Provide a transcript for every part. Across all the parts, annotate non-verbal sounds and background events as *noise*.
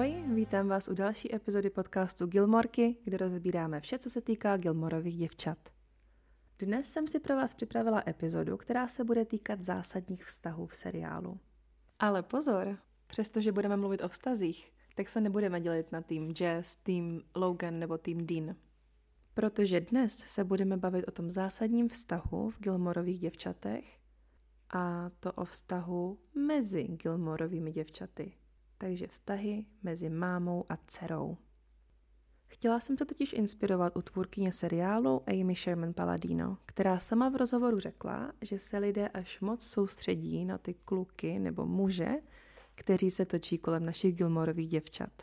Ahoj, vítám vás u další epizody podcastu Gilmorky, kde rozebíráme vše, co se týká Gilmorových děvčat. Dnes jsem si pro vás připravila epizodu, která se bude týkat zásadních vztahů v seriálu. Ale pozor, přestože budeme mluvit o vztazích, tak se nebudeme dělit na tým Jazz, tým Logan nebo tým Dean. Protože dnes se budeme bavit o tom zásadním vztahu v Gilmorových děvčatech a to o vztahu mezi Gilmorovými děvčaty takže vztahy mezi mámou a dcerou. Chtěla jsem to totiž inspirovat u tvůrkyně seriálu Amy Sherman Palladino, která sama v rozhovoru řekla, že se lidé až moc soustředí na ty kluky nebo muže, kteří se točí kolem našich Gilmorových děvčat.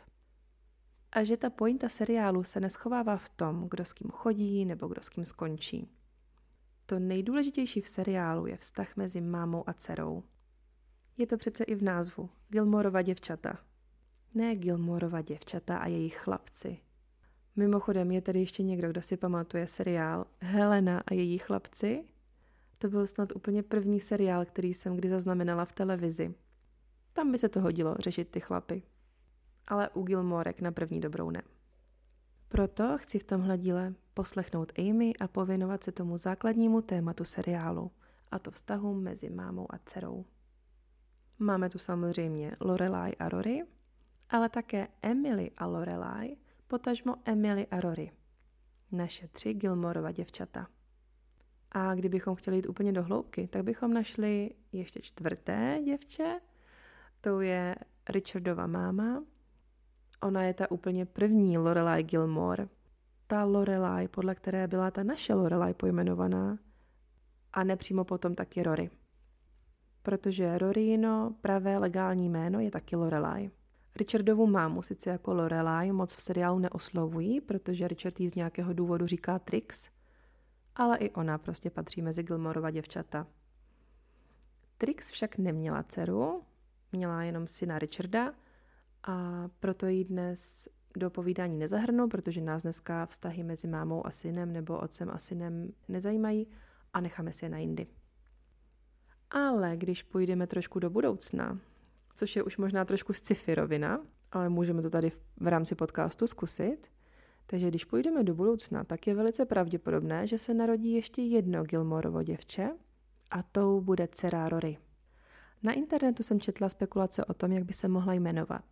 A že ta pointa seriálu se neschovává v tom, kdo s kým chodí nebo kdo s kým skončí. To nejdůležitější v seriálu je vztah mezi mámou a dcerou. Je to přece i v názvu. Gilmorova děvčata. Ne Gilmorova děvčata a jejich chlapci. Mimochodem je tady ještě někdo, kdo si pamatuje seriál Helena a její chlapci? To byl snad úplně první seriál, který jsem kdy zaznamenala v televizi. Tam by se to hodilo řešit ty chlapy. Ale u Gilmorek na první dobrou ne. Proto chci v tomhle díle poslechnout Amy a pověnovat se tomu základnímu tématu seriálu, a to vztahu mezi mámou a dcerou. Máme tu samozřejmě Lorelai a Rory, ale také Emily a Lorelai, potažmo Emily a Rory. Naše tři Gilmorova děvčata. A kdybychom chtěli jít úplně do hloubky, tak bychom našli ještě čtvrté děvče, to je Richardova máma. Ona je ta úplně první Lorelai Gilmore. Ta Lorelai, podle které byla ta naše Lorelai pojmenovaná. A nepřímo potom taky Rory protože Rorino pravé legální jméno je taky Lorelai. Richardovu mámu sice jako Lorelai moc v seriálu neoslovují, protože Richard jí z nějakého důvodu říká Trix, ale i ona prostě patří mezi Gilmorova děvčata. Trix však neměla dceru, měla jenom syna Richarda a proto jí dnes do povídání nezahrnu, protože nás dneska vztahy mezi mámou a synem nebo otcem a synem nezajímají a necháme si je na jindy. Ale když půjdeme trošku do budoucna, což je už možná trošku sci-fi rovina, ale můžeme to tady v rámci podcastu zkusit, takže když půjdeme do budoucna, tak je velice pravděpodobné, že se narodí ještě jedno Gilmorovo děvče a tou bude dcera Rory. Na internetu jsem četla spekulace o tom, jak by se mohla jmenovat.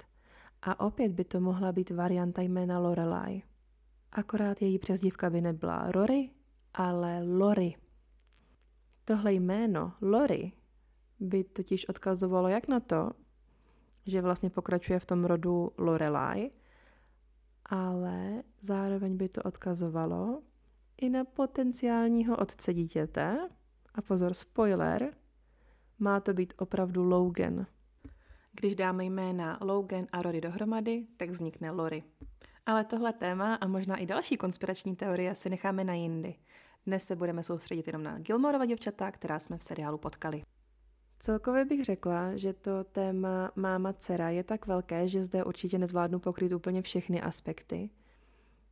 A opět by to mohla být varianta jména Lorelai. Akorát její přezdívka by nebyla Rory, ale Lory. Tohle jméno Lori by totiž odkazovalo jak na to, že vlastně pokračuje v tom rodu Lorelai, ale zároveň by to odkazovalo i na potenciálního otce dítěte. A pozor, spoiler, má to být opravdu Logan. Když dáme jména Logan a Rory dohromady, tak vznikne Lori. Ale tohle téma a možná i další konspirační teorie si necháme na jindy. Dnes se budeme soustředit jenom na Gilmorova děvčata, která jsme v seriálu potkali. Celkově bych řekla, že to téma máma dcera je tak velké, že zde určitě nezvládnu pokryt úplně všechny aspekty.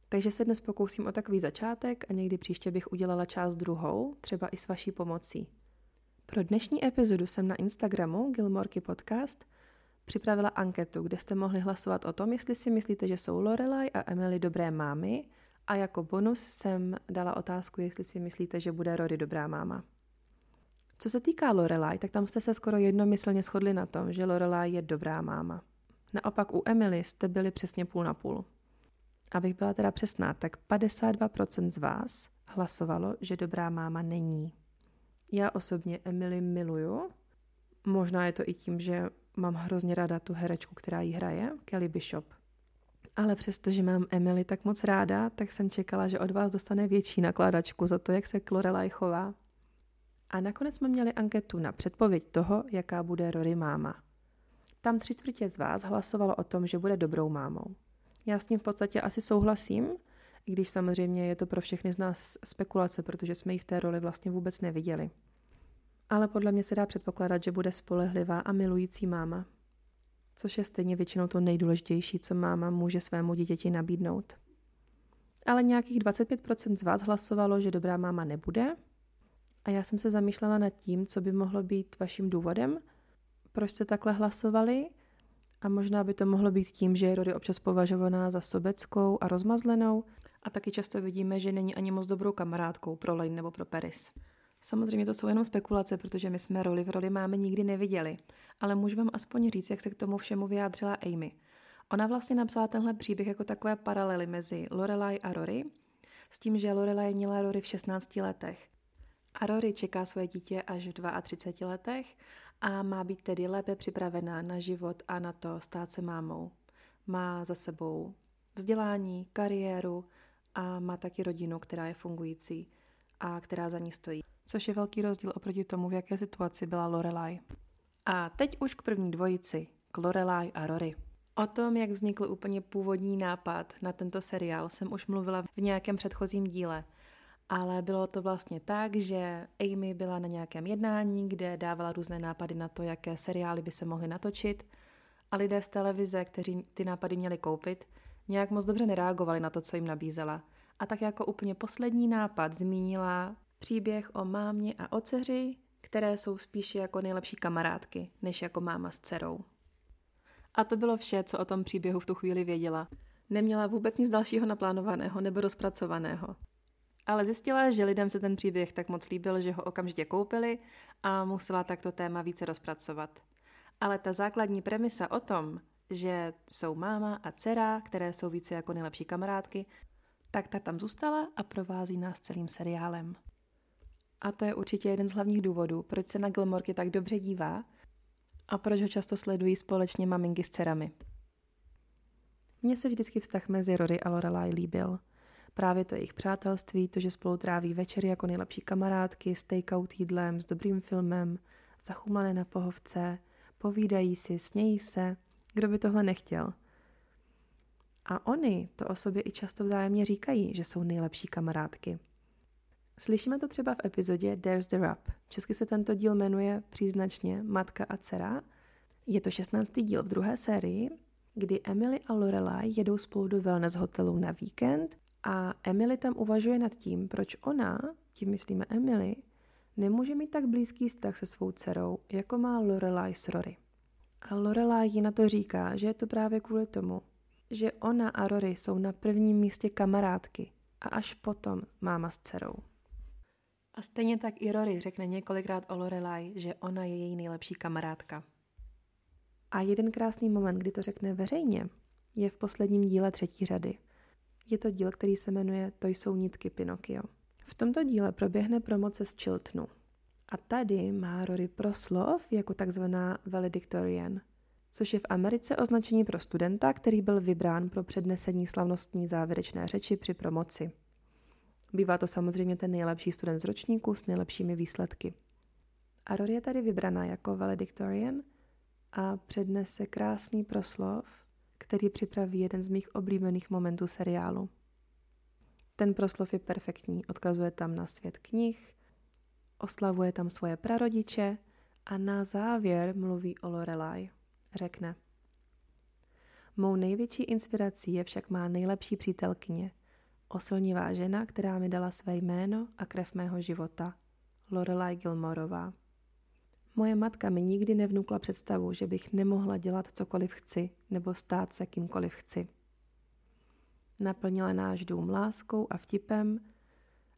Takže se dnes pokusím o takový začátek a někdy příště bych udělala část druhou, třeba i s vaší pomocí. Pro dnešní epizodu jsem na Instagramu Gilmorky Podcast připravila anketu, kde jste mohli hlasovat o tom, jestli si myslíte, že jsou Lorelai a Emily dobré mámy a jako bonus jsem dala otázku, jestli si myslíte, že bude Rory dobrá máma. Co se týká Lorelai, tak tam jste se skoro jednomyslně shodli na tom, že Lorelai je dobrá máma. Naopak u Emily jste byli přesně půl na půl. Abych byla teda přesná, tak 52% z vás hlasovalo, že dobrá máma není. Já osobně Emily miluju. Možná je to i tím, že mám hrozně ráda tu herečku, která ji hraje, Kelly Bishop. Ale přestože mám Emily tak moc ráda, tak jsem čekala, že od vás dostane větší nakládačku za to, jak se Lorelai chová. A nakonec jsme měli anketu na předpověď toho, jaká bude Rory máma. Tam tři čtvrtě z vás hlasovalo o tom, že bude dobrou mámou. Já s tím v podstatě asi souhlasím, i když samozřejmě je to pro všechny z nás spekulace, protože jsme ji v té roli vlastně vůbec neviděli. Ale podle mě se dá předpokládat, že bude spolehlivá a milující máma, což je stejně většinou to nejdůležitější, co máma může svému dítěti nabídnout. Ale nějakých 25% z vás hlasovalo, že dobrá máma nebude a já jsem se zamýšlela nad tím, co by mohlo být vaším důvodem, proč jste takhle hlasovali A možná by to mohlo být tím, že je Rory občas považovaná za sobeckou a rozmazlenou a taky často vidíme, že není ani moc dobrou kamarádkou pro Lane nebo pro Paris. Samozřejmě to jsou jenom spekulace, protože my jsme roli v roli máme nikdy neviděli, ale můžu vám aspoň říct, jak se k tomu všemu vyjádřila Amy. Ona vlastně napsala tenhle příběh jako takové paralely mezi Lorelai a Rory, s tím, že Lorelai měla Rory v 16 letech. A Rory čeká svoje dítě až v 32 letech a má být tedy lépe připravená na život a na to stát se mámou. Má za sebou vzdělání, kariéru a má taky rodinu, která je fungující a která za ní stojí. Což je velký rozdíl oproti tomu, v jaké situaci byla Lorelai. A teď už k první dvojici, k Lorelai a Rory. O tom, jak vznikl úplně původní nápad na tento seriál, jsem už mluvila v nějakém předchozím díle. Ale bylo to vlastně tak, že Amy byla na nějakém jednání, kde dávala různé nápady na to, jaké seriály by se mohly natočit a lidé z televize, kteří ty nápady měli koupit, nějak moc dobře nereagovali na to, co jim nabízela. A tak jako úplně poslední nápad zmínila příběh o mámě a o dceři, které jsou spíše jako nejlepší kamarádky, než jako máma s dcerou. A to bylo vše, co o tom příběhu v tu chvíli věděla. Neměla vůbec nic dalšího naplánovaného nebo rozpracovaného. Ale zjistila, že lidem se ten příběh tak moc líbil, že ho okamžitě koupili a musela takto téma více rozpracovat. Ale ta základní premisa o tom, že jsou máma a dcera, které jsou více jako nejlepší kamarádky, tak ta tam zůstala a provází nás celým seriálem. A to je určitě jeden z hlavních důvodů, proč se na Gilmorky tak dobře dívá a proč ho často sledují společně maminky s dcerami. Mně se vždycky vztah mezi Rory a Lorelai líbil. Právě to jejich přátelství, to, že spolu tráví večery jako nejlepší kamarádky, s takeout jídlem, s dobrým filmem, zachumané na pohovce, povídají si, smějí se. Kdo by tohle nechtěl? A oni to o sobě i často vzájemně říkají, že jsou nejlepší kamarádky. Slyšíme to třeba v epizodě There's the Rub. Česky se tento díl jmenuje příznačně Matka a dcera. Je to 16. díl v druhé sérii, kdy Emily a Lorelai jedou spolu do wellness hotelu na víkend a Emily tam uvažuje nad tím, proč ona, tím myslíme Emily, nemůže mít tak blízký vztah se svou dcerou, jako má Lorelai s Rory. A Lorelai ji na to říká, že je to právě kvůli tomu, že ona a Rory jsou na prvním místě kamarádky a až potom máma s dcerou. A stejně tak i Rory řekne několikrát o Lorelai, že ona je její nejlepší kamarádka. A jeden krásný moment, kdy to řekne veřejně, je v posledním díle třetí řady. Je to díl, který se jmenuje To jsou nitky Pinokio. V tomto díle proběhne promoce z Chiltonu. A tady má Rory proslov jako takzvaná valedictorian, což je v Americe označení pro studenta, který byl vybrán pro přednesení slavnostní závěrečné řeči při promoci. Bývá to samozřejmě ten nejlepší student z ročníku s nejlepšími výsledky. A Rory je tady vybraná jako valedictorian a přednese krásný proslov, který připraví jeden z mých oblíbených momentů seriálu. Ten proslov je perfektní, odkazuje tam na svět knih, oslavuje tam svoje prarodiče a na závěr mluví o Lorelai. Řekne. Mou největší inspirací je však má nejlepší přítelkyně – oslnivá žena, která mi dala své jméno a krev mého života, Lorelai Gilmorová. Moje matka mi nikdy nevnukla představu, že bych nemohla dělat cokoliv chci nebo stát se kýmkoliv chci. Naplnila náš dům láskou a vtipem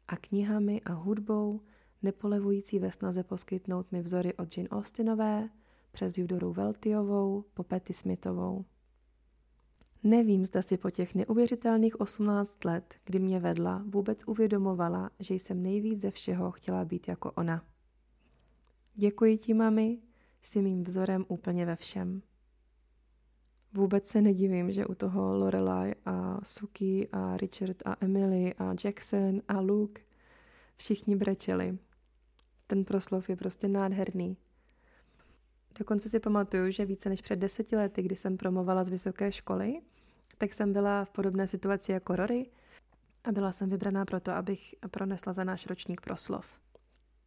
a knihami a hudbou, nepolevující ve snaze poskytnout mi vzory od Jane Austinové, přes Judoru Veltiovou po Petty Smithovou. Nevím, zda si po těch neuvěřitelných 18 let, kdy mě vedla, vůbec uvědomovala, že jsem nejvíc ze všeho chtěla být jako ona. Děkuji ti, mami, jsi mým vzorem úplně ve všem. Vůbec se nedivím, že u toho Lorelai a Suki a Richard a Emily a Jackson a Luke všichni brečeli. Ten proslov je prostě nádherný. Dokonce si pamatuju, že více než před deseti lety, kdy jsem promovala z vysoké školy, tak jsem byla v podobné situaci jako Rory a byla jsem vybraná proto, abych pronesla za náš ročník proslov.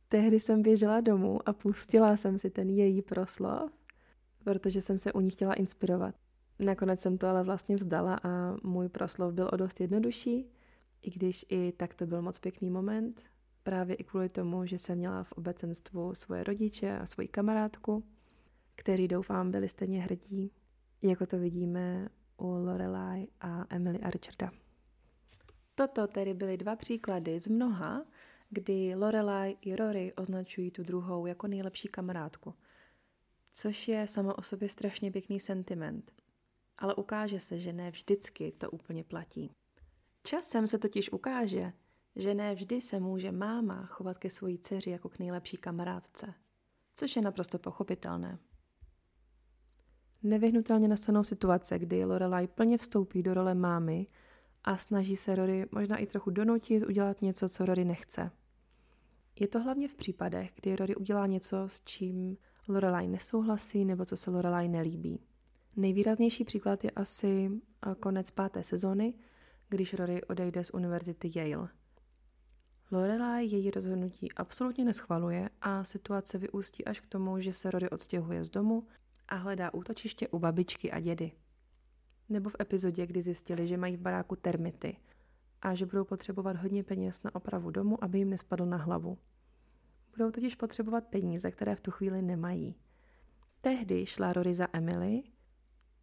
Tehdy jsem běžela domů a pustila jsem si ten její proslov, protože jsem se u ní chtěla inspirovat. Nakonec jsem to ale vlastně vzdala a můj proslov byl o dost jednodušší, i když i tak to byl moc pěkný moment, právě i kvůli tomu, že jsem měla v obecenstvu svoje rodiče a svoji kamarádku, který doufám byli stejně hrdí jako to vidíme u Lorelai a Emily Archerda. Toto tedy byly dva příklady z mnoha, kdy Lorelai i Rory označují tu druhou jako nejlepší kamarádku, což je samo o sobě strašně pěkný sentiment. Ale ukáže se, že ne vždycky to úplně platí. Časem se totiž ukáže, že ne vždy se může máma chovat ke svojí dceři jako k nejlepší kamarádce, což je naprosto pochopitelné. Nevyhnutelně nastanou situace, kdy Lorelai plně vstoupí do role mámy a snaží se Rory možná i trochu donutit udělat něco, co Rory nechce. Je to hlavně v případech, kdy Rory udělá něco, s čím Lorelai nesouhlasí nebo co se Lorelai nelíbí. Nejvýraznější příklad je asi eh, konec páté sezóny, když Rory odejde z univerzity Yale. Lorelai její rozhodnutí absolutně neschvaluje a situace vyústí až k tomu, že se Rory odstěhuje z domu a hledá útočiště u babičky a dědy. Nebo v epizodě, kdy zjistili, že mají v baráku termity a že budou potřebovat hodně peněz na opravu domu, aby jim nespadl na hlavu. Budou totiž potřebovat peníze, které v tu chvíli nemají. Tehdy šla Rory za Emily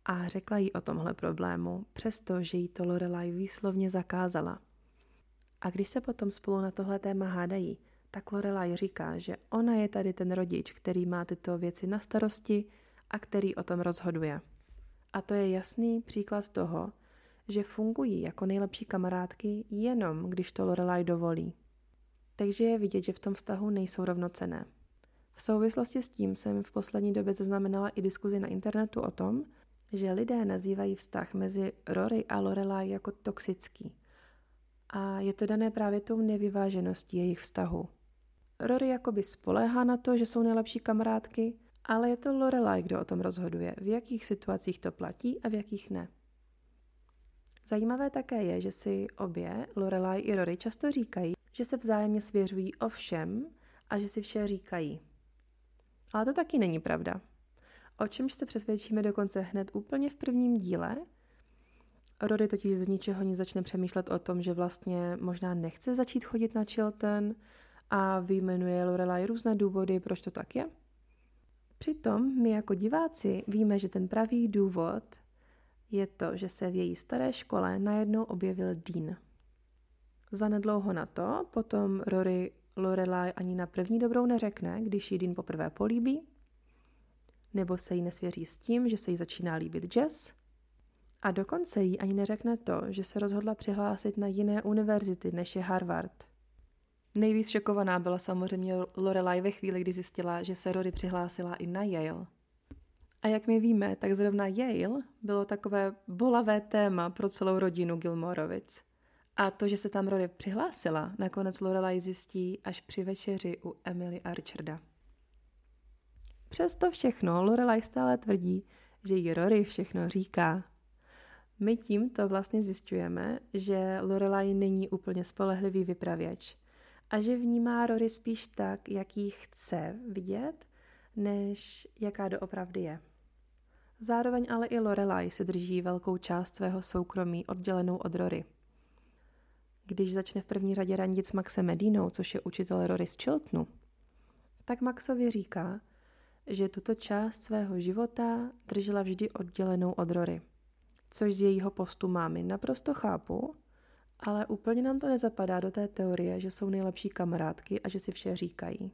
a řekla jí o tomhle problému, přestože jí to Lorelai výslovně zakázala. A když se potom spolu na tohle téma hádají, tak Lorelai říká, že ona je tady ten rodič, který má tyto věci na starosti a který o tom rozhoduje. A to je jasný příklad toho, že fungují jako nejlepší kamarádky jenom, když to Lorelai dovolí. Takže je vidět, že v tom vztahu nejsou rovnocené. V souvislosti s tím jsem v poslední době zaznamenala i diskuzi na internetu o tom, že lidé nazývají vztah mezi Rory a Lorelai jako toxický. A je to dané právě tou nevyvážeností jejich vztahu. Rory jakoby spoléhá na to, že jsou nejlepší kamarádky, ale je to Lorelai, kdo o tom rozhoduje, v jakých situacích to platí a v jakých ne. Zajímavé také je, že si obě, Lorelai i Rory, často říkají, že se vzájemně svěřují o všem a že si vše říkají. Ale to taky není pravda. O čemž se přesvědčíme dokonce hned úplně v prvním díle. Rory totiž z ničeho nic začne přemýšlet o tom, že vlastně možná nechce začít chodit na Chilton a vyjmenuje Lorelai různé důvody, proč to tak je. Přitom my jako diváci víme, že ten pravý důvod je to, že se v její staré škole najednou objevil Dean. Zanedlouho na to potom Rory Lorelai ani na první dobrou neřekne, když jí Dean poprvé políbí, nebo se jí nesvěří s tím, že se jí začíná líbit jazz, a dokonce jí ani neřekne to, že se rozhodla přihlásit na jiné univerzity, než je Harvard. Nejvíc šokovaná byla samozřejmě Lorelai ve chvíli, kdy zjistila, že se Rory přihlásila i na Yale. A jak my víme, tak zrovna Yale bylo takové bolavé téma pro celou rodinu Gilmorovic. A to, že se tam Rory přihlásila, nakonec Lorelai zjistí až při večeři u Emily Archerda. Přesto všechno Lorelai stále tvrdí, že jí Rory všechno říká. My tímto vlastně zjišťujeme, že Lorelai není úplně spolehlivý vypravěč a že vnímá Rory spíš tak, jak ji chce vidět, než jaká doopravdy je. Zároveň ale i Lorelai se drží velkou část svého soukromí oddělenou od Rory. Když začne v první řadě randit s Maxem Medinou, což je učitel Rory z Chiltonu, tak Maxovi říká, že tuto část svého života držela vždy oddělenou od Rory. Což z jejího postu mámy naprosto chápu, ale úplně nám to nezapadá do té teorie, že jsou nejlepší kamarádky a že si vše říkají.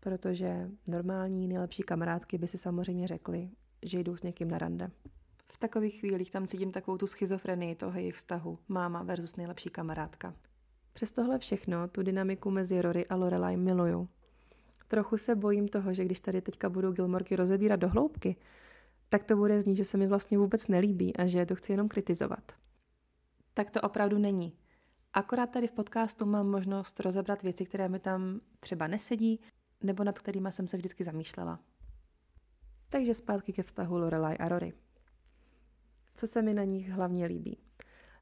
Protože normální nejlepší kamarádky by si samozřejmě řekly, že jdou s někým na rande. V takových chvílích tam cítím takovou tu schizofrenii toho jejich vztahu. Máma versus nejlepší kamarádka. Přes tohle všechno tu dynamiku mezi Rory a Lorelai miluju. Trochu se bojím toho, že když tady teďka budu Gilmorky rozebírat do hloubky, tak to bude znít, že se mi vlastně vůbec nelíbí a že to chci jenom kritizovat. Tak to opravdu není. Akorát tady v podcastu mám možnost rozebrat věci, které mi tam třeba nesedí, nebo nad kterými jsem se vždycky zamýšlela. Takže zpátky ke vztahu Lorelai a Rory. Co se mi na nich hlavně líbí?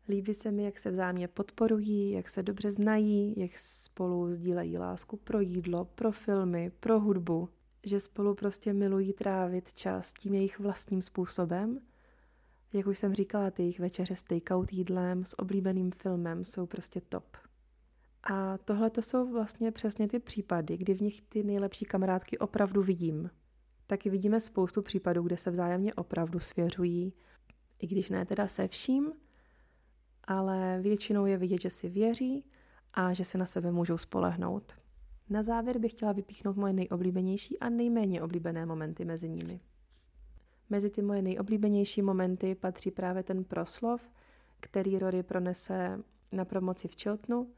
Líbí se mi, jak se vzájemně podporují, jak se dobře znají, jak spolu sdílejí lásku pro jídlo, pro filmy, pro hudbu, že spolu prostě milují trávit čas tím jejich vlastním způsobem. Jak už jsem říkala, ty jejich večeře s takeout jídlem, s oblíbeným filmem jsou prostě top. A tohle to jsou vlastně přesně ty případy, kdy v nich ty nejlepší kamarádky opravdu vidím. taky vidíme spoustu případů, kde se vzájemně opravdu svěřují, i když ne teda se vším, ale většinou je vidět, že si věří a že se na sebe můžou spolehnout. Na závěr bych chtěla vypíchnout moje nejoblíbenější a nejméně oblíbené momenty mezi nimi. Mezi ty moje nejoblíbenější momenty patří právě ten proslov, který Rory pronese na promoci v Chiltonu.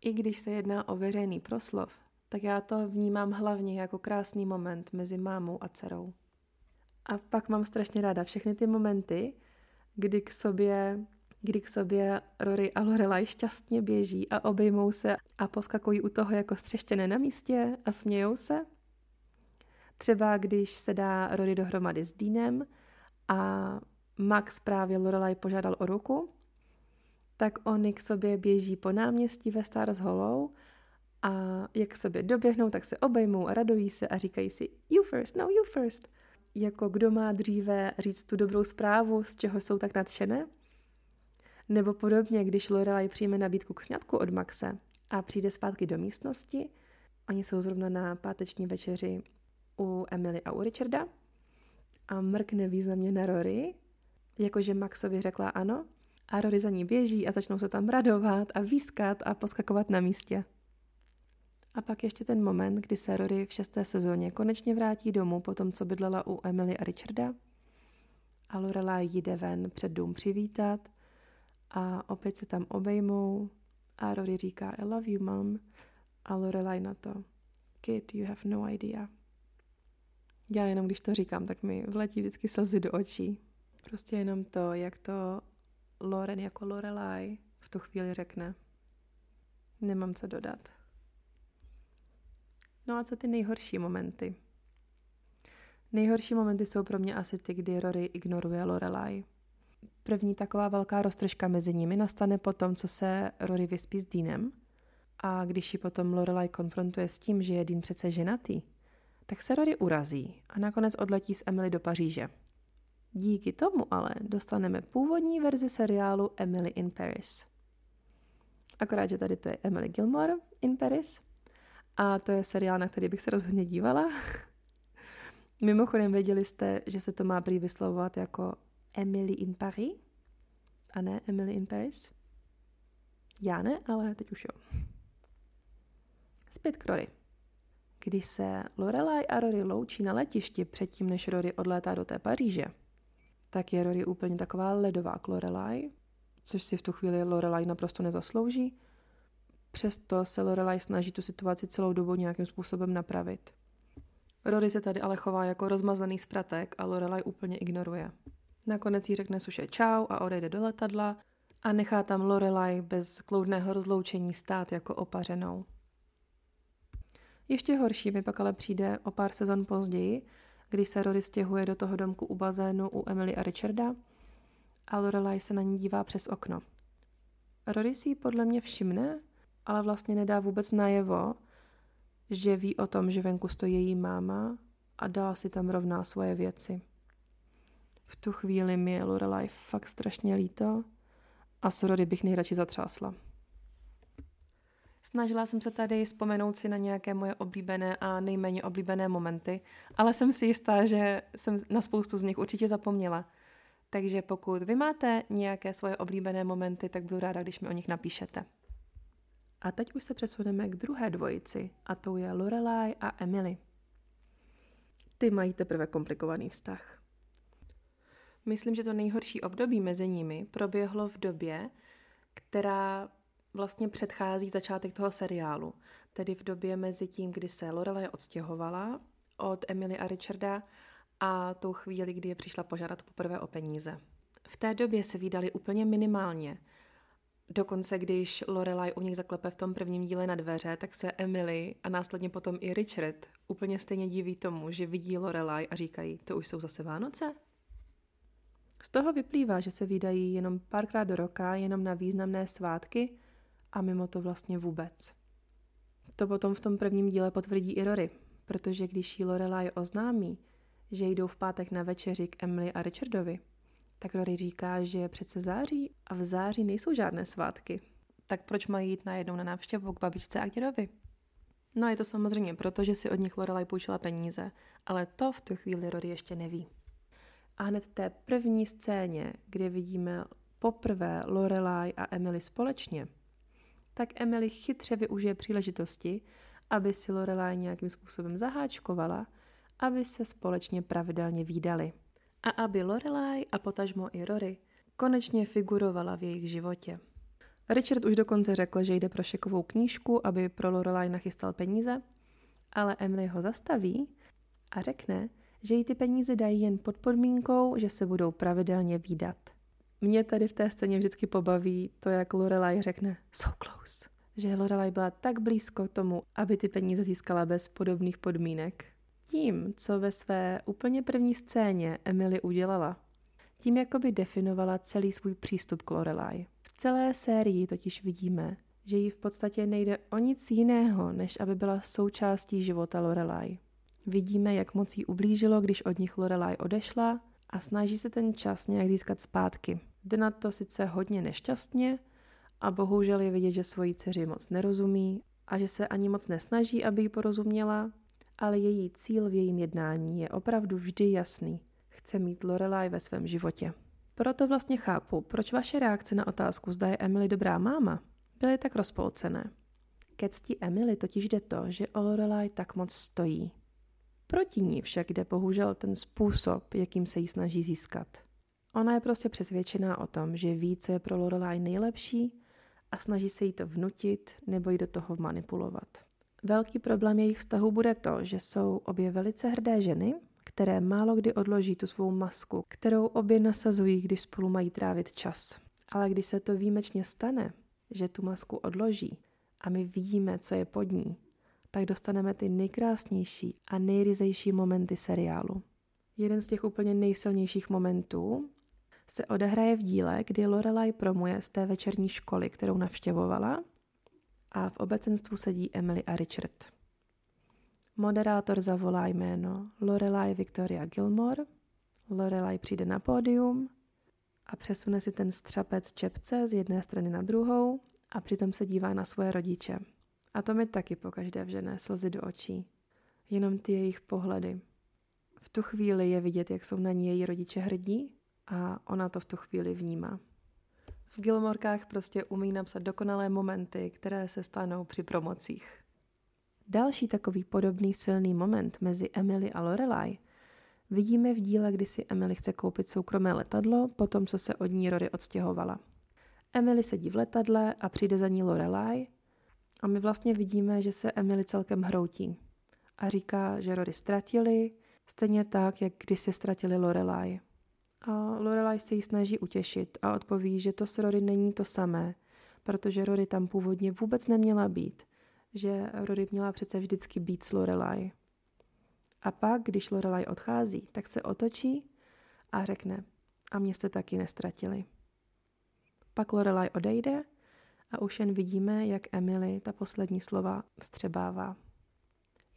I když se jedná o veřejný proslov, tak já to vnímám hlavně jako krásný moment mezi mámou a dcerou. A pak mám strašně ráda všechny ty momenty, kdy k sobě, kdy k sobě Rory a Lorelai šťastně běží a obejmou se a poskakují u toho jako střeštěné na místě a smějou se. Třeba když se dá Rory dohromady s Deanem a Max právě Lorelai požádal o ruku, tak oni k sobě běží po náměstí ve Stars Hollow a jak k sobě doběhnou, tak se obejmou a radují se a říkají si you first, no you first. Jako kdo má dříve říct tu dobrou zprávu, z čeho jsou tak nadšené? Nebo podobně, když Lorelai přijme nabídku k sňatku od Maxe a přijde zpátky do místnosti, oni jsou zrovna na páteční večeři u Emily a u Richarda a mrkne významně na Rory, jakože Maxovi řekla ano a Rory za ní běží a začnou se tam radovat a výskat a poskakovat na místě. A pak ještě ten moment, kdy se Rory v šesté sezóně konečně vrátí domů po tom, co bydlela u Emily a Richarda. A Lorelai jde ven před dům přivítat a opět se tam obejmou a Rory říká I love you, mom. A Lorelai na to Kid, you have no idea. Já jenom, když to říkám, tak mi vletí vždycky slzy do očí. Prostě jenom to, jak to Loren jako Lorelai v tu chvíli řekne. Nemám co dodat. No a co ty nejhorší momenty? Nejhorší momenty jsou pro mě asi ty, kdy Rory ignoruje Lorelai. První taková velká roztržka mezi nimi nastane po tom, co se Rory vyspí s Deanem a když ji potom Lorelai konfrontuje s tím, že je Dean přece ženatý, tak se Rory urazí a nakonec odletí s Emily do Paříže. Díky tomu ale dostaneme původní verzi seriálu Emily in Paris. Akorát, že tady to je Emily Gilmore in Paris a to je seriál, na který bych se rozhodně dívala. *laughs* Mimochodem věděli jste, že se to má prý vyslovovat jako Emily in Paris a ne Emily in Paris? Já ne, ale teď už jo. Zpět k Rory. Když se Lorelai a Rory loučí na letišti předtím, než Rory odlétá do té Paříže, tak je Rory úplně taková ledová k Lorelai, což si v tu chvíli Lorelai naprosto nezaslouží. Přesto se Lorelai snaží tu situaci celou dobu nějakým způsobem napravit. Rory se tady ale chová jako rozmazlený spratek a Lorelai úplně ignoruje. Nakonec jí řekne suše čau a odejde do letadla a nechá tam Lorelai bez kloudného rozloučení stát jako opařenou. Ještě horší mi pak ale přijde o pár sezon později, kdy se Rory stěhuje do toho domku u bazénu u Emily a Richarda a Lorelai se na ní dívá přes okno. Rory si ji podle mě všimne, ale vlastně nedá vůbec najevo, že ví o tom, že venku stojí její máma a dala si tam rovná svoje věci. V tu chvíli mi je Lorelai fakt strašně líto a s Rory bych nejradši zatřásla. Snažila jsem se tady vzpomenout si na nějaké moje oblíbené a nejméně oblíbené momenty, ale jsem si jistá, že jsem na spoustu z nich určitě zapomněla. Takže pokud vy máte nějaké svoje oblíbené momenty, tak budu ráda, když mi o nich napíšete. A teď už se přesuneme k druhé dvojici, a to je Lorelai a Emily. Ty mají teprve komplikovaný vztah. Myslím, že to nejhorší období mezi nimi proběhlo v době, která vlastně předchází začátek toho seriálu, tedy v době mezi tím, kdy se Lorelai odstěhovala od Emily a Richarda a tou chvíli, kdy je přišla požádat poprvé o peníze. V té době se vydali úplně minimálně. Dokonce, když Lorelai u nich zaklepe v tom prvním díle na dveře, tak se Emily a následně potom i Richard úplně stejně diví tomu, že vidí Lorelai a říkají, to už jsou zase Vánoce? Z toho vyplývá, že se vydají jenom párkrát do roka, jenom na významné svátky a mimo to vlastně vůbec. To potom v tom prvním díle potvrdí i Rory, protože když jí Lorelai oznámí, že jdou v pátek na večeři k Emily a Richardovi, tak Rory říká, že je přece září a v září nejsou žádné svátky. Tak proč mají jít najednou na návštěvu k babičce a k dědovi? No je to samozřejmě proto, že si od nich Lorelai půjčila peníze, ale to v tu chvíli Rory ještě neví. A hned v té první scéně, kde vidíme poprvé Lorelai a Emily společně, tak Emily chytře využije příležitosti, aby si Lorelai nějakým způsobem zaháčkovala, aby se společně pravidelně výdali. A aby Lorelai a potažmo i Rory konečně figurovala v jejich životě. Richard už dokonce řekl, že jde pro šekovou knížku, aby pro Lorelai nachystal peníze, ale Emily ho zastaví a řekne, že jí ty peníze dají jen pod podmínkou, že se budou pravidelně výdat. Mě tady v té scéně vždycky pobaví to, jak Lorelai řekne so close. Že Lorelai byla tak blízko tomu, aby ty peníze získala bez podobných podmínek. Tím, co ve své úplně první scéně Emily udělala, tím jakoby definovala celý svůj přístup k Lorelai. V celé sérii totiž vidíme, že jí v podstatě nejde o nic jiného, než aby byla součástí života Lorelai. Vidíme, jak moc jí ublížilo, když od nich Lorelai odešla a snaží se ten čas nějak získat zpátky. Jde na to sice hodně nešťastně a bohužel je vidět, že svojí dceři moc nerozumí a že se ani moc nesnaží, aby ji porozuměla, ale její cíl v jejím jednání je opravdu vždy jasný. Chce mít Lorelai ve svém životě. Proto vlastně chápu, proč vaše reakce na otázku, zda je Emily dobrá máma, byly tak rozpolcené. Ke cti Emily totiž jde to, že o Lorelai tak moc stojí. Proti ní však jde bohužel ten způsob, jakým se jí snaží získat. Ona je prostě přesvědčená o tom, že ví, co je pro Lorelai nejlepší a snaží se jí to vnutit nebo jí do toho manipulovat. Velký problém jejich vztahu bude to, že jsou obě velice hrdé ženy, které málo kdy odloží tu svou masku, kterou obě nasazují, když spolu mají trávit čas. Ale když se to výjimečně stane, že tu masku odloží a my vidíme, co je pod ní, tak dostaneme ty nejkrásnější a nejryzejší momenty seriálu. Jeden z těch úplně nejsilnějších momentů se odehraje v díle, kdy Lorelai promuje z té večerní školy, kterou navštěvovala a v obecenstvu sedí Emily a Richard. Moderátor zavolá jméno Lorelai Victoria Gilmore, Lorelai přijde na pódium a přesune si ten střapec čepce z jedné strany na druhou a přitom se dívá na svoje rodiče. A to mi taky pokaždé vžené slzy do očí. Jenom ty jejich pohledy. V tu chvíli je vidět, jak jsou na ní její rodiče hrdí a ona to v tu chvíli vnímá. V Gilmorkách prostě umí napsat dokonalé momenty, které se stanou při promocích. Další takový podobný silný moment mezi Emily a Lorelai vidíme v díle, kdy si Emily chce koupit soukromé letadlo, po tom, co se od ní Rory odstěhovala. Emily sedí v letadle a přijde za ní Lorelai a my vlastně vidíme, že se Emily celkem hroutí a říká, že Rory ztratili, stejně tak, jak když se ztratili Lorelai. A Lorelai se jí snaží utěšit a odpoví, že to s Rory není to samé, protože Rory tam původně vůbec neměla být, že Rory měla přece vždycky být s Lorelai. A pak, když Lorelai odchází, tak se otočí a řekne, a mě jste taky nestratili. Pak Lorelai odejde a už jen vidíme, jak Emily ta poslední slova vstřebává.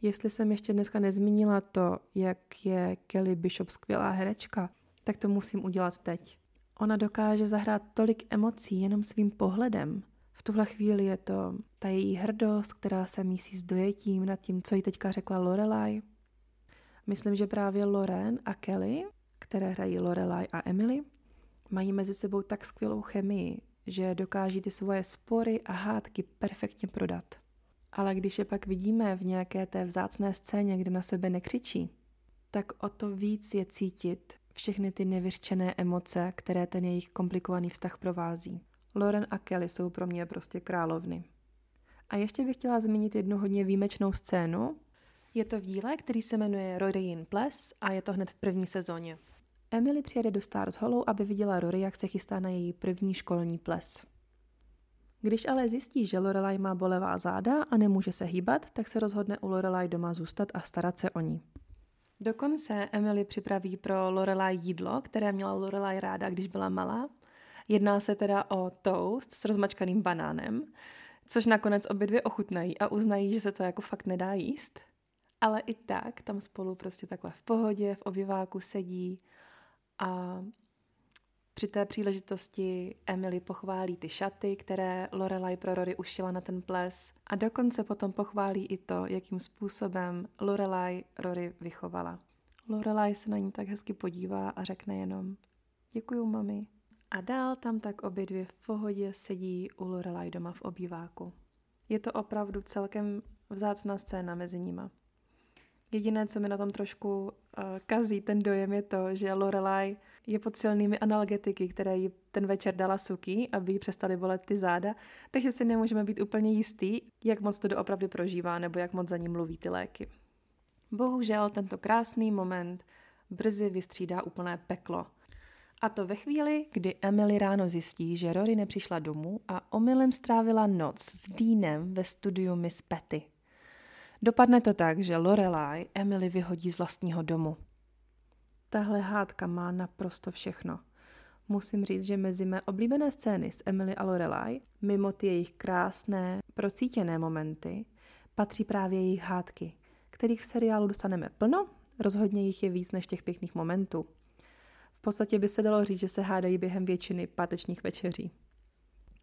Jestli jsem ještě dneska nezmínila to, jak je Kelly Bishop skvělá herečka, tak to musím udělat teď. Ona dokáže zahrát tolik emocí jenom svým pohledem. V tuhle chvíli je to ta její hrdost, která se mísí s dojetím nad tím, co jí teďka řekla Lorelai. Myslím, že právě Loren a Kelly, které hrají Lorelai a Emily, mají mezi sebou tak skvělou chemii, že dokáží ty svoje spory a hádky perfektně prodat. Ale když je pak vidíme v nějaké té vzácné scéně, kde na sebe nekřičí, tak o to víc je cítit všechny ty nevyřčené emoce, které ten jejich komplikovaný vztah provází. Lauren a Kelly jsou pro mě prostě královny. A ještě bych chtěla zmínit jednu hodně výjimečnou scénu. Je to v díle, který se jmenuje Rory Ples a je to hned v první sezóně. Emily přijede do Stars Hollow, aby viděla Rory, jak se chystá na její první školní ples. Když ale zjistí, že Lorelai má bolevá záda a nemůže se hýbat, tak se rozhodne u Lorelai doma zůstat a starat se o ní. Dokonce Emily připraví pro Lorelai jídlo, které měla Lorelai ráda, když byla malá. Jedná se teda o toast s rozmačkaným banánem, což nakonec obě dvě ochutnají a uznají, že se to jako fakt nedá jíst. Ale i tak tam spolu prostě takhle v pohodě, v obýváku sedí a Při té příležitosti Emily pochválí ty šaty, které Lorelai pro Rory ušila na ten ples a dokonce potom pochválí i to, jakým způsobem Lorelai Rory vychovala. Lorelai se na ní tak hezky podívá a řekne jenom Děkuju, mami. A dál tam tak obě dvě v pohodě sedí u Lorelai doma v obýváku. Je to opravdu celkem vzácná scéna mezi nima. Jediné, co mi na tom trošku uh, kazí ten dojem, je to, že Lorelai je pod silnými analgetiky, které jí ten večer dala Suki, aby jí přestaly bolet ty záda, takže si nemůžeme být úplně jistý, jak moc to doopravdy prožívá nebo jak moc za ní mluví ty léky. Bohužel tento krásný moment brzy vystřídá úplné peklo. A to ve chvíli, kdy Emily ráno zjistí, že Rory nepřišla domů a omylem strávila noc s Deanem ve studiu Miss Petty. Dopadne to tak, že Lorelai Emily vyhodí z vlastního domu. Tahle hádka má naprosto všechno. Musím říct, že mezi mé oblíbené scény s Emily a Lorelai, mimo ty jejich krásné, procítěné momenty, patří právě jejich hádky, kterých v seriálu dostaneme plno, rozhodně jich je víc než těch pěkných momentů. V podstatě by se dalo říct, že se hádají během většiny pátečních večeří.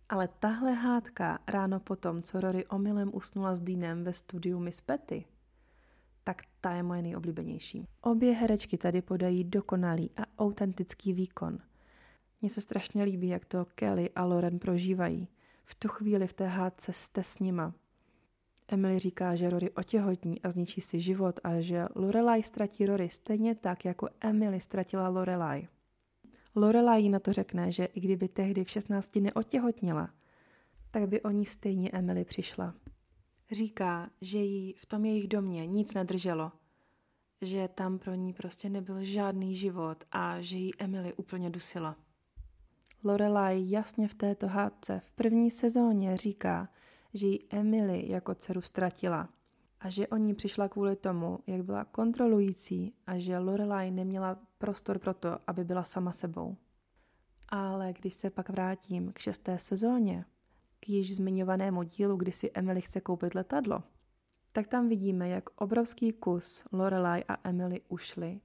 Ale tahle hádka ráno potom, co Rory omylem usnula s Deanem ve studiu Miss Petty, tak ta je moje nejoblíbenější. Obě herečky tady podají dokonalý a autentický výkon. Mně se strašně líbí, jak to Kelly a Lauren prožívají. V tu chvíli v té hádce jste s nima. Emily říká, že Rory otěhotní a zničí si život a že Lorelai ztratí Rory stejně tak, jako Emily ztratila Lorelai. Lorelai na to řekne, že i kdyby tehdy v 16 neotěhotnila, tak by o ní stejně Emily přišla. Říká, že jí v tom jejich domě nic nedrželo, že tam pro ní prostě nebyl žádný život a že jí Emily úplně dusila. Lorelai jasně v této hádce v první sezóně říká, že ji Emily jako dceru ztratila a že o ní přišla kvůli tomu, jak byla kontrolující a že Lorelai neměla prostor pro to, aby byla sama sebou. Ale když se pak vrátím k šesté sezóně, k již zmiňovanému dílu, kdy si Emily chce koupit letadlo, tak tam vidíme, jak obrovský kus Lorelai a Emily ušli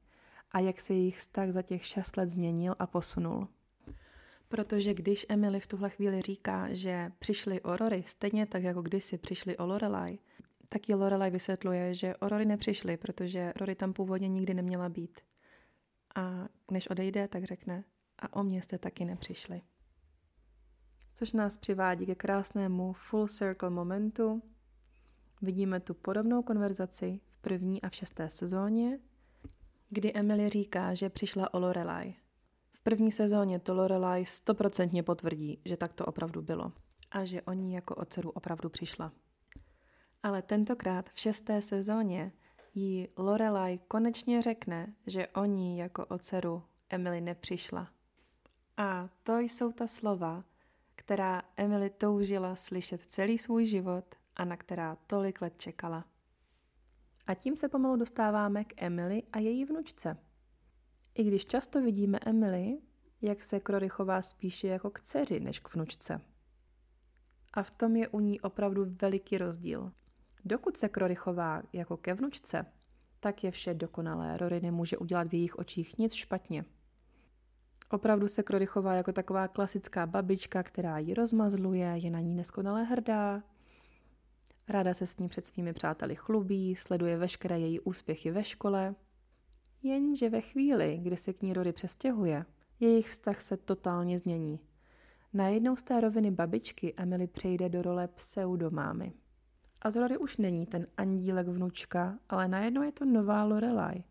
a jak se jejich vztah za těch šest let změnil a posunul. Protože když Emily v tuhle chvíli říká, že přišli o Rory stejně tak, jako kdysi přišli o Lorelai, tak ji Lorelai vysvětluje, že o Rory nepřišli, protože Rory tam původně nikdy neměla být. A než odejde, tak řekne, a o mě jste taky nepřišli. Což nás přivádí ke krásnému full circle momentu. Vidíme tu podobnou konverzaci v první a v šesté sezóně, kdy Emily říká, že přišla o Lorelai. V první sezóně to Lorelai stoprocentně potvrdí, že tak to opravdu bylo a že o ní jako o dceru opravdu přišla. Ale tentokrát v šesté sezóně jí Lorelai konečně řekne, že o ní jako o dceru Emily nepřišla. A to jsou ta slova, která Emily toužila slyšet celý svůj život a na která tolik let čekala. A tím se pomalu dostáváme k Emily a její vnučce. I když často vidíme Emily, jak se Krory chová spíše jako k dceři než k vnučce. A v tom je u ní opravdu veliký rozdíl. Dokud se Krory chová jako ke vnučce, tak je vše dokonalé. Rory nemůže udělat v jejich očích nic špatně. Opravdu se Krory chová jako taková klasická babička, která ji rozmazluje, je na ní neskonale hrdá. Ráda se s ní před svými přáteli chlubí, sleduje veškeré její úspěchy ve škole. Jenže ve chvíli, kdy se k ní Rory přestěhuje, jejich vztah se totálně změní. Najednou z té roviny babičky Emily přejde do role pseudomámy. A z Rory už není ten andílek vnučka, ale najednou je to nová Lorelai.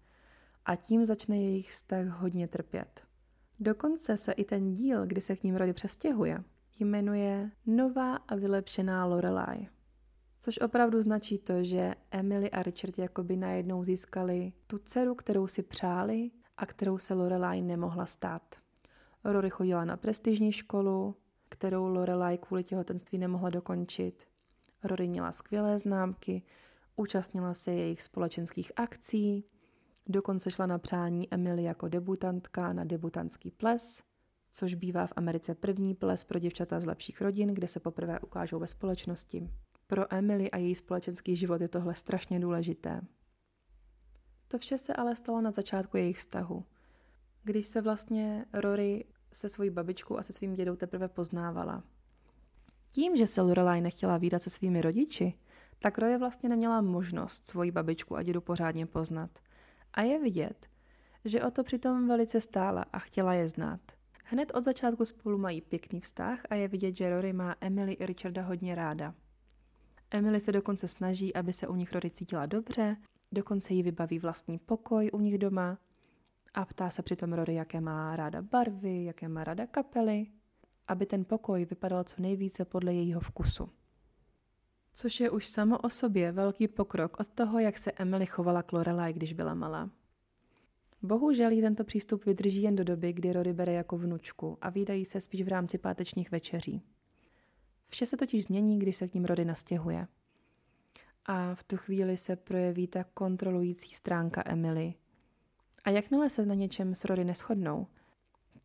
A tím začne jejich vztah hodně trpět. Dokonce se i ten díl, kdy se k ním Rody přestěhuje, jmenuje Nová a vylepšená Lorelai. Což opravdu značí to, že Emily a Richard jakoby najednou získali tu dceru, kterou si přáli a kterou se Lorelai nemohla stát. Rory chodila na prestižní školu, kterou Lorelai kvůli těhotenství nemohla dokončit. Rory měla skvělé známky, účastnila se jejich společenských akcí, Dokonce šla na přání Emily jako debutantka na debutantský ples, což bývá v Americe první ples pro děvčata z lepších rodin, kde se poprvé ukážou ve společnosti. Pro Emily a její společenský život je tohle strašně důležité. To vše se ale stalo na začátku jejich vztahu. Když se vlastně Rory se svojí babičkou a se svým dědou teprve poznávala. Tím, že se Lorelai nechtěla výdat se svými rodiči, tak Rory vlastně neměla možnost svoji babičku a dědu pořádně poznat. A je vidět, že o to přitom velice stála a chtěla je znát. Hned od začátku spolu mají pěkný vztah a je vidět, že Rory má Emily i Richarda hodně ráda. Emily se dokonce snaží, aby se u nich Rory cítila dobře, dokonce jí vybaví vlastní pokoj u nich doma a ptá se přitom Rory, jaké má ráda barvy, jaké má ráda kapely, aby ten pokoj vypadal co nejvíce podle jejího vkusu. Což je už samo o sobě velký pokrok od toho, jak se Emily chovala k Lorelai, když byla malá. Bohužel jí tento přístup vydrží jen do doby, kdy Rory bere jako vnučku a výdají se spíš v rámci pátečních večeří. Vše se totiž změní, když se k ním Rory nastěhuje. A v tu chvíli se projeví ta kontrolující stránka Emily. A jakmile se na něčem s Rory neschodnou,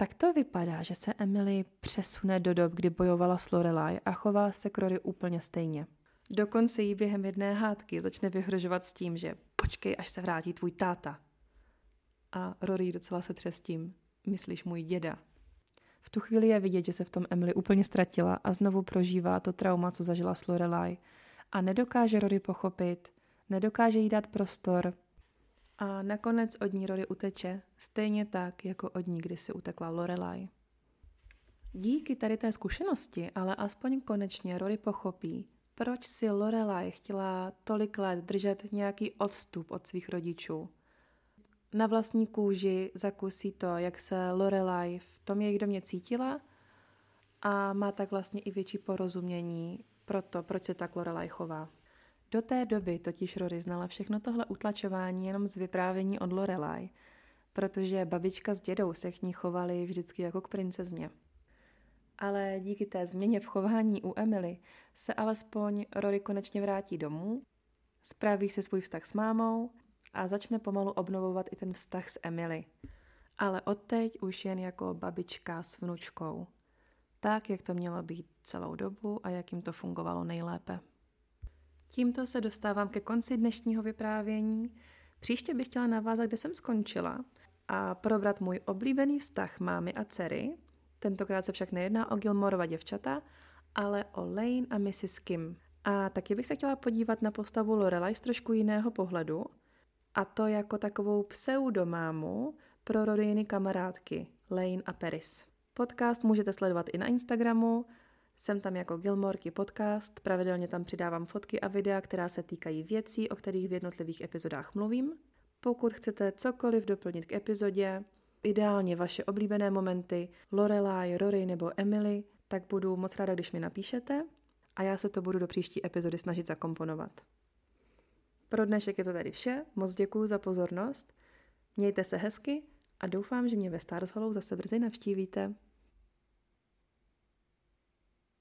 tak to vypadá, že se Emily přesune do dob, kdy bojovala s Lorelai a chová se k Rory úplně stejně. Dokonce jí během jedné hádky začne vyhrožovat s tím, že počkej, až se vrátí tvůj táta. A Rory docela se třestím. Myslíš můj děda? V tu chvíli je vidět, že se v tom Emily úplně ztratila a znovu prožívá to trauma, co zažila s Lorelai. A nedokáže Rory pochopit, nedokáže jí dát prostor a nakonec od ní Rory uteče, stejně tak, jako od ní kdysi utekla Lorelai. Díky tady té zkušenosti ale aspoň konečně Rory pochopí, proč si Lorelai chtěla tolik let držet nějaký odstup od svých rodičů. Na vlastní kůži zakusí to, jak se Lorelai v tom jejich domě cítila a má tak vlastně i větší porozumění pro to, proč se tak Lorelai chová. Do té doby totiž Rory znala všechno tohle utlačování jenom z vyprávění od Lorelai, protože babička s dědou se k ní chovali vždycky jako k princezně. Ale díky té změně v chování u Emily se alespoň Rory konečně vrátí domů, správí se svůj vztah s mámou a začne pomalu obnovovat i ten vztah s Emily. Ale odteď už jen jako babička s vnučkou. Tak, jak to mělo být celou dobu a jak jim to fungovalo nejlépe. Tímto se dostávám ke konci dnešního vyprávění. Příště bych chtěla navázat, kde jsem skončila a probrat můj oblíbený vztah mámy a dcery. Tentokrát se však nejedná o Gilmorova děvčata, ale o Lane a Mrs. Kim. A taky bych se chtěla podívat na postavu Lorelai z trošku jiného pohledu, a to jako takovou pseudomámu pro rodiny kamarádky Lane a Paris. Podcast můžete sledovat i na Instagramu, jsem tam jako Gilmorky podcast, pravidelně tam přidávám fotky a videa, která se týkají věcí, o kterých v jednotlivých epizodách mluvím. Pokud chcete cokoliv doplnit k epizodě, ideálně vaše oblíbené momenty, Lorelai, Rory nebo Emily, tak budu moc ráda, když mi napíšete a já se to budu do příští epizody snažit zakomponovat. Pro dnešek je to tady vše, moc děkuji za pozornost, mějte se hezky a doufám, že mě ve Stars Hollow zase brzy navštívíte.